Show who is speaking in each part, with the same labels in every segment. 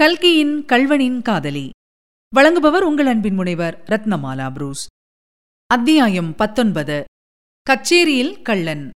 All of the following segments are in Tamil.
Speaker 1: கல்கியின் கல்வனின் காதலி. வழங்குபவர் உங்கள் அன்பின் முனைவர் ரத்னமாலா புரூஸ். அத்தியாயம் பத்தொன்பது. கச்சேரியில் கள்ளன்.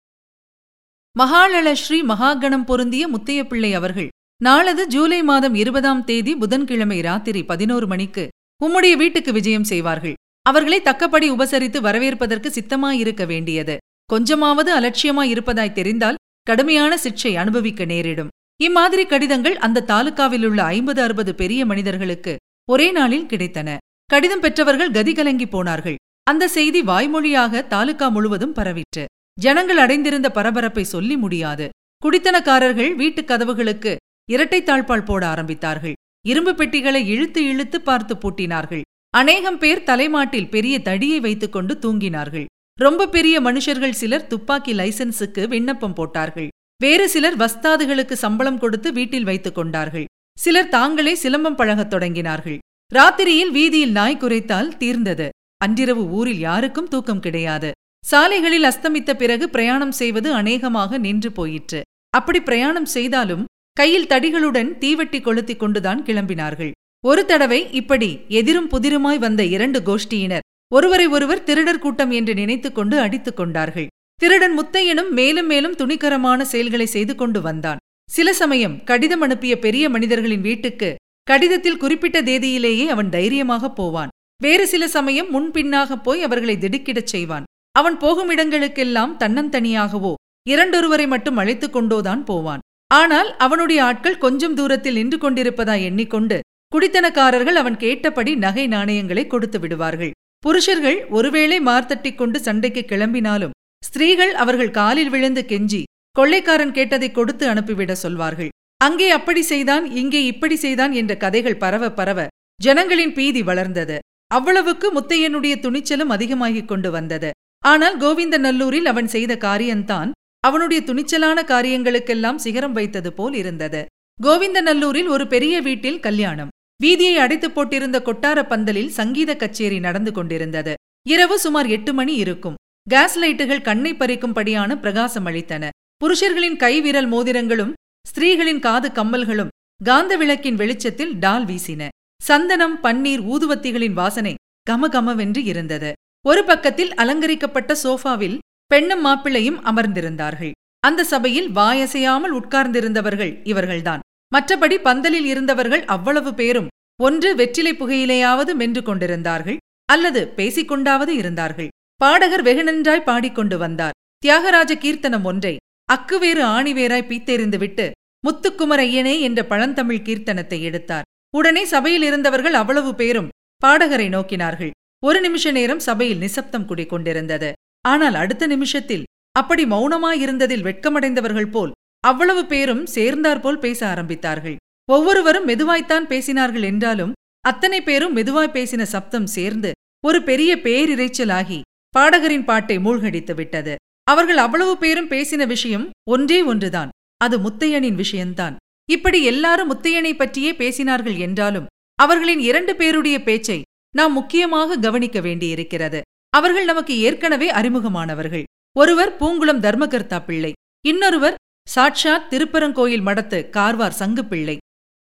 Speaker 1: மகாளள ஸ்ரீ மகாகணம் பொருந்திய முத்தையப்பிள்ளை அவர்கள் நாளது ஜூலை மாதம் இருபதாம் தேதி புதன்கிழமை ராத்திரி பதினோரு மணிக்கு உம்முடைய வீட்டுக்கு விஜயம் செய்வார்கள். அவர்களை தக்கபடி உபசரித்து வரவேற்பதற்கு சித்தமாயிருக்க வேண்டியது. கொஞ்சமாவது அலட்சியமாயிருப்பதாய் தெரிந்தால் கடுமையான சிக்ஷை அனுபவிக்க நேரிடும். இம்மாதிரி கடிதங்கள் அந்த தாலுகாவிலுள்ள ஐம்பது அறுபது பெரிய மனிதர்களுக்கு ஒரே நாளில் கிடைத்தன. கடிதம் பெற்றவர்கள் கதி கலங்கி போனார்கள். அந்த செய்தி வாய்மொழியாக தாலுகா முழுவதும் பரவிற்று. ஜனங்கள் அடைந்திருந்த பரபரப்பை சொல்லி முடியாது. குடித்தனக்காரர்கள் வீட்டுக் கதவுகளுக்கு இரட்டை தாழ்பால் போட ஆரம்பித்தார்கள். இரும்பு பெட்டிகளை இழுத்து இழுத்து பார்த்து பூட்டினார்கள். அநேகம் பேர் தலைமாட்டில் பெரிய தடியை வைத்துக்கொண்டு தூங்கினார்கள். ரொம்ப பெரிய மனுஷர்கள் சிலர் துப்பாக்கி லைசன்ஸுக்கு விண்ணப்பம் போட்டார்கள். வேறு சிலர் வஸ்தாதுகளுக்கு சம்பளம் கொடுத்து வீட்டில் வைத்துக் கொண்டார்கள். சிலர் தாங்களே சிலம்பம் பழகத் தொடங்கினார்கள். ராத்திரியில் வீதியில் நாய் குறைத்தால் தீர்ந்தது. அன்றிரவு ஊரில் யாருக்கும் தூக்கம் கிடையாது. சாலைகளில் அஸ்தமித்த பிறகு பிரயாணம் செய்வது அநேகமாக நின்று போயிற்று. அப்படி பிரயாணம் செய்தாலும் கையில் தடிகளுடன் தீவெட்டி கொளுத்திக் கொண்டுதான் கிளம்பினார்கள். ஒரு தடவை இப்படி எதிரும் புதிருமாய் வந்த இரண்டு கோஷ்டியினர் ஒருவரை ஒருவர் திருடர் கூட்டம் என்று நினைத்துக் கொண்டு அடித்துக் கொண்டார்கள். திருடன் முத்தையனும் மேலும் மேலும் துணிகரமான செயல்களை செய்து கொண்டு வந்தான். சில சமயம் கடிதம் அனுப்பிய பெரிய மனிதர்களின் வீட்டுக்கு கடிதத்தில் குறிப்பிட்ட தேதியிலேயே அவன் தைரியமாக போவான். வேறு சில சமயம் முன்பின்னாக போய் அவர்களை திடுக்கிடச் செய்வான். அவன் போகும் இடங்களுக்கெல்லாம் தன்னந்தனியாகவோ இரண்டொருவரை மட்டும் அழைத்துக் கொண்டோதான் போவான். ஆனால் அவனுடைய ஆட்கள் கொஞ்சம் தூரத்தில் நின்று கொண்டிருப்பதா எண்ணிக்கொண்டு குடித்தனக்காரர்கள் அவன் கேட்டபடி நகை நாணயங்களை கொடுத்து விடுவார்கள். புருஷர்கள் ஒருவேளை மார்த்தட்டிக் கொண்டு சண்டைக்கு கிளம்பினாலும் ஸ்திரீகள் அவர்கள் காலில் விழுந்து கெஞ்சி கொள்ளைக்காரன் கேட்டதை கொடுத்து அனுப்பிவிட சொல்வார்கள். அங்கே அப்படி செய்தான் இங்கே இப்படி செய்தான் என்ற கதைகள் பரவ பரவ ஜனங்களின் பீதி வளர்ந்தது. அவ்வளவுக்கு முத்தையனுடைய துணிச்சலும் அதிகமாகிக் கொண்டு வந்தது. ஆனால் கோவிந்த நல்லூரில் அவன் செய்த காரியம்தான் அவனுடைய துணிச்சலான காரியங்களுக்கெல்லாம் சிகரம் வைத்தது போல் இருந்தது. கோவிந்த நல்லூரில் ஒரு பெரிய வீட்டில் கல்யாணம். வீதியை அடைத்துப் போட்டிருந்த கொட்டார பந்தலில் சங்கீத கச்சேரி நடந்து கொண்டிருந்தது. இரவு சுமார் எட்டு மணி இருக்கும். கேஸ் லைட்டுகள் கண்ணை பறிக்கும்படியான பிரகாசம் அளித்தன. புருஷர்களின் கைவிரல் மோதிரங்களும் ஸ்திரீகளின் காது கம்மல்களும் காந்த விளக்கின் வெளிச்சத்தில் டால் வீசின. சந்தனம் பன்னீர் ஊதுவத்திகளின் வாசனை கமகமவென்று இருந்தது. ஒரு பக்கத்தில் அலங்கரிக்கப்பட்ட சோஃபாவில் பெண்ணும் மாப்பிள்ளையும் அமர்ந்திருந்தார்கள். அந்த சபையில் வாயசையாமல் உட்கார்ந்திருந்தவர்கள் இவர்கள்தான். மற்றபடி பந்தலில் இருந்தவர்கள் அவ்வளவு பேரும் ஒன்று வெற்றிலை புகையிலேயாவது மென்று கொண்டிருந்தார்கள் அல்லது பேசிக்கொண்டாவது இருந்தார்கள். பாடகர் வெகுநன்றாய் பாடிக்கொண்டு வந்தார். தியாகராஜ கீர்த்தனம் ஒன்றை அக்குவேறு ஆணிவேராய் பீத்தெறிந்துவிட்டு முத்துக்குமர ஐயனே என்ற பழந்தமிழ் கீர்த்தனத்தை எடுத்தார். உடனே சபையில் இருந்தவர்கள் அவ்வளவு பேரும் பாடகரை நோக்கினார்கள். ஒரு நிமிஷ நேரம் சபையில் நிசப்தம் குடிக்கொண்டிருந்தது ஆனால் அடுத்த நிமிஷத்தில் அப்படி மௌனமாயிருந்ததில் வெட்கமடைந்தவர்கள் போல் அவ்வளவு பேரும் சேர்ந்தாற்போல் பேச ஆரம்பித்தார்கள். ஒவ்வொருவரும் மெதுவாய்த்தான் பேசினார்கள் என்றாலும் அத்தனை பேரும் மெதுவாய் பேசின சப்தம் சேர்ந்து ஒரு பெரிய பேரிரைச்சலாகி பாடகரின் பாட்டை மூழ்கடித்து விட்டது. அவர்கள் அவ்வளவு பேரும் பேசின விஷயம் ஒன்றே ஒன்றுதான். அது முத்தையனின் விஷயம்தான். இப்படி எல்லாரும் முத்தையனை பற்றியே பேசினார்கள் என்றாலும் அவர்களின் இரண்டு பேருடைய பேச்சை நாம் முக்கியமாக கவனிக்க வேண்டியிருக்கிறது. அவர்கள் நமக்கு ஏற்கனவே அறிமுகமானவர்கள். ஒருவர் பூங்குளம் தர்மகர்த்தா பிள்ளை. இன்னொருவர் சாட்சாத் திருப்பரங்கோயில் மடத்து கார்வார் சங்கு பிள்ளை.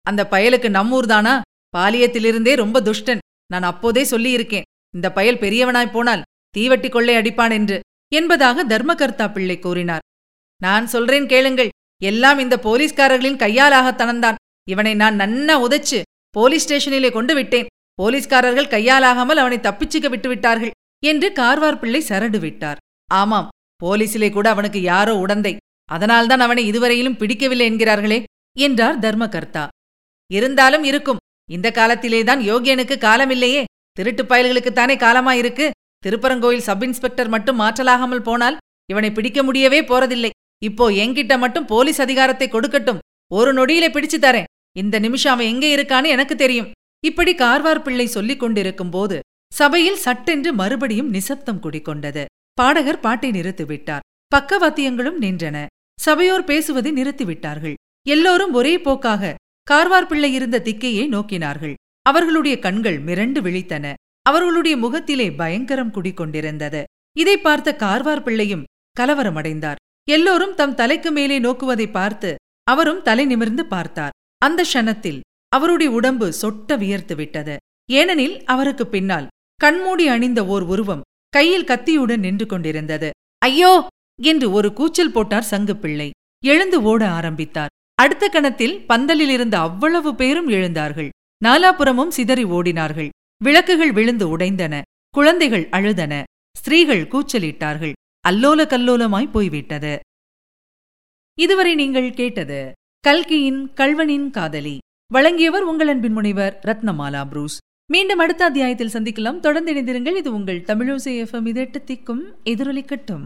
Speaker 1: அந்த பயலுக்கு நம்மூர்தானா? பாலியத்திலிருந்தே ரொம்ப துஷ்டன். நான் அப்போதே சொல்லியிருக்கேன். இந்த பயல் பெரியவனாய் போனால் தீவட்டி கொள்ளை அடிப்பான் என்று என்பதாக தர்மகர்த்தா பிள்ளை கூறினார். நான் சொல்றேன் கேளுங்கள் எல்லாம் இந்த போலீஸ்காரர்களின் கையாலாகத்தனந்தான் இவனை நான் நன்னா உதைச்சு போலீஸ் ஸ்டேஷனிலே கொண்டு விட்டேன். போலீஸ்காரர்கள் கையாலாகாமல் அவனை தப்பிச்சுக்க விட்டுவிட்டார்கள் என்று கார்வார் பிள்ளை சரடு விட்டார். ஆமாம் போலீசிலே கூட அவனுக்கு யாரோ உடந்தை. அதனால்தான் அவனை இதுவரையிலும் பிடிக்கவில்லை என்கிறார்களே என்றார் தர்மகர்த்தா. இருந்தாலும் இருக்கும் இந்த காலத்திலேதான் யோகியனுக்கு காலமில்லையே. திருட்டுப் பயல்களுக்குத்தானே காலமாயிருக்கு. திருப்பரங்கோயில் சப் இன்ஸ்பெக்டர் மட்டும் மாற்றலாகாமல் போனால் இவனை பிடிக்க முடியவே போறதில்லை. இப்போ என்கிட்ட மட்டும் போலீஸ் அதிகாரத்தை கொடுக்கட்டும். ஒரு நொடியிலே பிடிச்சு தரேன். இந்த நிமிஷம் அவன் எங்கே இருக்கான்னு எனக்கு தெரியும். இப்படி கார்வார் பிள்ளை சொல்லிக் கொண்டிருக்கும் போது சபையில் சட்டென்று மறுபடியும் நிசப்தம் குடிக்கொண்டது பாடகர் பாட்டை நிறுத்திவிட்டார் பக்கவாத்தியங்களும் நின்றன. சபையோர் பேசுவதை நிறுத்திவிட்டார்கள் எல்லோரும் ஒரே போக்காக கார்வார் பிள்ளை இருந்த திக்கையை நோக்கினார்கள். அவர்களுடைய கண்கள் மிரண்டு விழித்தன. அவர்களுடைய முகத்திலே பயங்கரம் குடிக்கொண்டிருந்தது இதை பார்த்த கார்வார் பிள்ளையும் கலவரமடைந்தார். எல்லோரும் தம் தலைக்கு மேலே நோக்குவதை பார்த்து அவரும் தலை நிமிர்ந்து பார்த்தார். அந்த க்ஷணத்தில் அவருடைய உடம்பு சொட்ட வியர்த்து விட்டது. ஏனெனில் அவருக்கு பின்னால் கண்மூடி அணிந்த ஓர் உருவம் கையில் கத்தியுடன் நின்று கொண்டிருந்தது. ஐயோ! என்று ஒரு கூச்சல் போட்டார் சங்குப்பிள்ளை எழுந்து ஓட ஆரம்பித்தார். அடுத்த கணத்தில் பந்தலில் இருந்த அவ்வளவு பேரும் எழுந்தார்கள். நாலாபுறமும் சிதறி ஓடினார்கள். விளக்குகள் விழுந்து உடைந்தன குழந்தைகள் அழுதன ஸ்திரீகள் கூச்சலிட்டார்கள் அல்லோல கல்லோலமாய் போய்விட்டது. இதுவரை நீங்கள் கேட்டது கல்கியின் கல்வனின் காதலி. வழங்கியவர் உங்கள் அன்பின் முனைவர் ரத்னமாலா புரூஸ். மீண்டும் அடுத்த அத்தியாயத்தில் சந்திக்கலாம். தொடர்ந்து இணைந்திருங்கள். இது உங்கள் தமிழோசை எஃப்எம். இதெட்டு திக்கும் எதிரொலிக்கட்டும்.